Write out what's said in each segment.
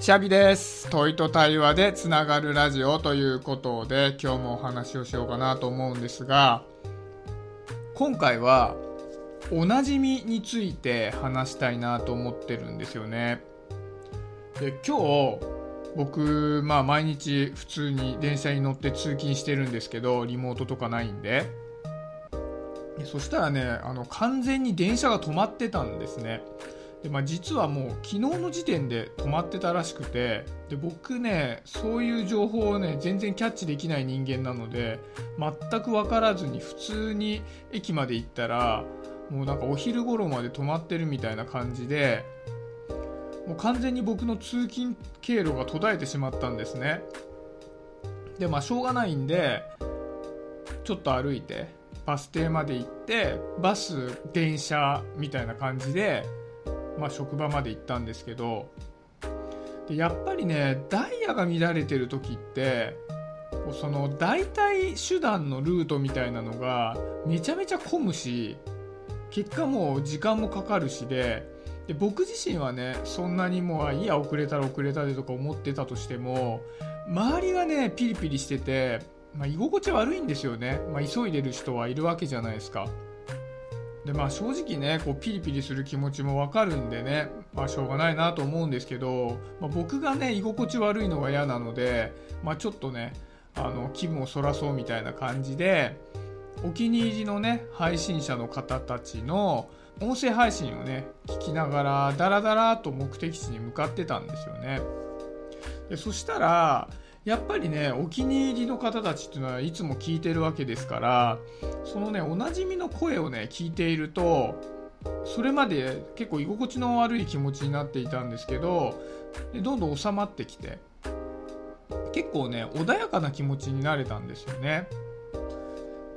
シャビです。問いと対話でつながるラジオということで、今日もお話をしようかなと思うんですが、今回は、おなじみについて話したいなと思ってるんですよね。で、今日、僕、まあ毎日普通に電車に乗って通勤してるんですけど、リモートとかないんで。でそしたらね、あの、完全に電車が止まってたんですね。でまあ、実はもう昨日の時点で止まってたらしくてで僕ねそういう情報をね全然キャッチできない人間なので全く分からずに普通に駅まで行ったらもうなんかお昼頃まで止まってるみたいな感じでもう完全に僕の通勤経路が途絶えてしまったんですね。でまあしょうがないんでちょっと歩いてバス停まで行ってバス電車みたいな感じでまあ、職場まで行ったんですけどでやっぱりねダイヤが乱れてる時ってその代替手段のルートみたいなのがめちゃめちゃ混むし結果もう時間もかかるしでで僕自身はねそんなにもういや遅れたら遅れたでとか思ってたとしても周りがねピリピリしてて、まあ、居心地悪いんですよね、まあ、急いでる人はいるわけじゃないですか。でまあ正直ねこうピリピリする気持ちもわかるんでね、まあ、しょうがないなと思うんですけど、まあ、僕がね居心地悪いのが嫌なので、まあ、ちょっとねあの気分をそらそうみたいな感じでお気に入りのね配信者の方たちの音声配信をね聞きながらダラダラと目的地に向かってたんですよね。でそしたらやっぱりねお気に入りの方たちっていうのはいつも聞いてるわけですからそのねおなじみの声をね聞いているとそれまで結構居心地の悪い気持ちになっていたんですけどどんどん収まってきて結構ね穏やかな気持ちになれたんですよね。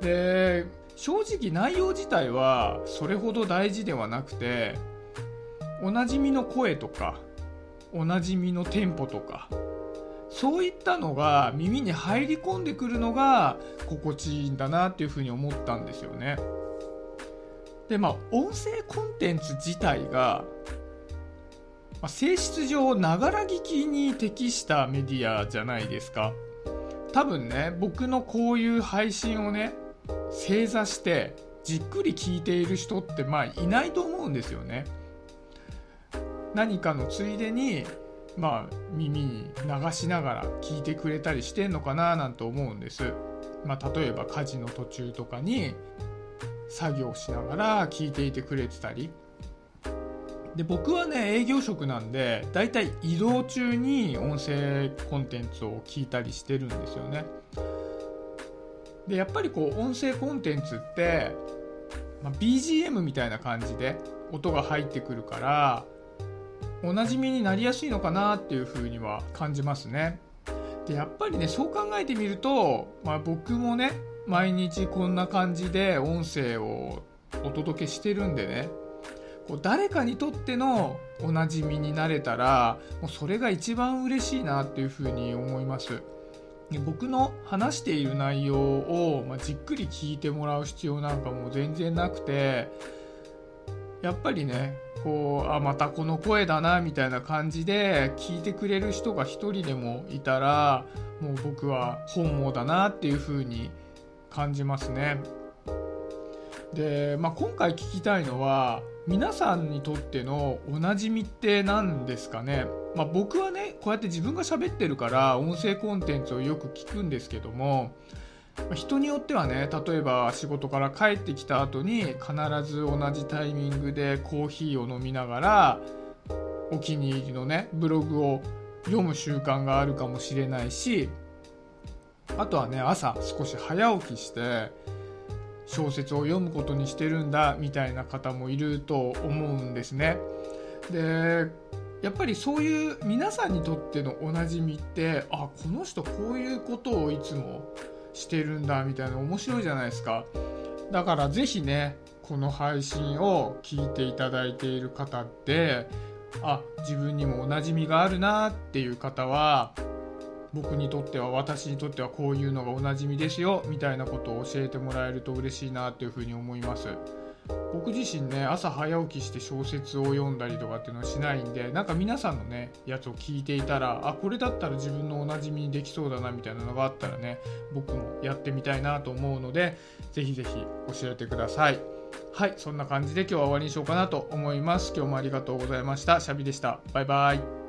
で正直内容自体はそれほど大事ではなくておなじみの声とかおなじみのテンポとかそういったのが耳に入り込んでくるのが心地いいんだなっていうふうに思ったんですよね。でまあ音声コンテンツ自体が、まあ、性質上ながら聞きに適したメディアじゃないですか。多分ね僕のこういう配信をね正座してじっくり聞いている人ってまあいないと思うんですよね。何かのついでにまあ、耳に流しながら聞いてくれたりしてんのかななんて思うんです。まあ、例えば家事の途中とかに作業しながら聞いていてくれてたり。で僕はね営業職なんでだいたい移動中に音声コンテンツを聞いたりしてるんですよね。でやっぱりこう音声コンテンツって、まあ、BGM みたいな感じで音が入ってくるからおなじみになりやすいのかなっていうふうには感じますね。でやっぱりねそう考えてみると、まあ、僕もね毎日こんな感じで音声をお届けしてるんでねこう誰かにとってのおなじみになれたらもうそれが一番嬉しいなっていうふうに思いますで僕の話している内容を、まあ、じっくり聞いてもらう必要なんかも全然なくてやっぱりねこうあまたこの声だなみたいな感じで聞いてくれる人が一人でもいたらもう僕は本望だなっていう風に感じますね。で、まあ、今回聞きたいのは皆さんにとってのおなじみって何ですかね、まあ、僕はねこうやって自分が喋ってるから音声コンテンツをよく聞くんですけども人によってはね例えば仕事から帰ってきた後に必ず同じタイミングでコーヒーを飲みながらお気に入りのねブログを読む習慣があるかもしれないしあとはね朝少し早起きして小説を読むことにしてるんだみたいな方もいると思うんですね。でやっぱりそういう皆さんにとってのおなじみってあこの人こういうことをいつもしてるんだみたいな面白いじゃないですか。だから是非ねこの配信を聞いていただいている方ってあ自分にもおなじみがあるなっていう方は僕にとっては私にとってはこういうのがおなじみですよみたいなことを教えてもらえると嬉しいなっていうふうに思います。僕自身ね朝早起きして小説を読んだりとかっていうのはしないんでなんか皆さんのねやつを聞いていたらあこれだったら自分のおなじみにできそうだなみたいなのがあったらね僕もやってみたいなと思うのでぜひぜひ教えてください。はいそんな感じで今日は終わりにしようかなと思います。今日もありがとうございました。シャビでした。バイバイ。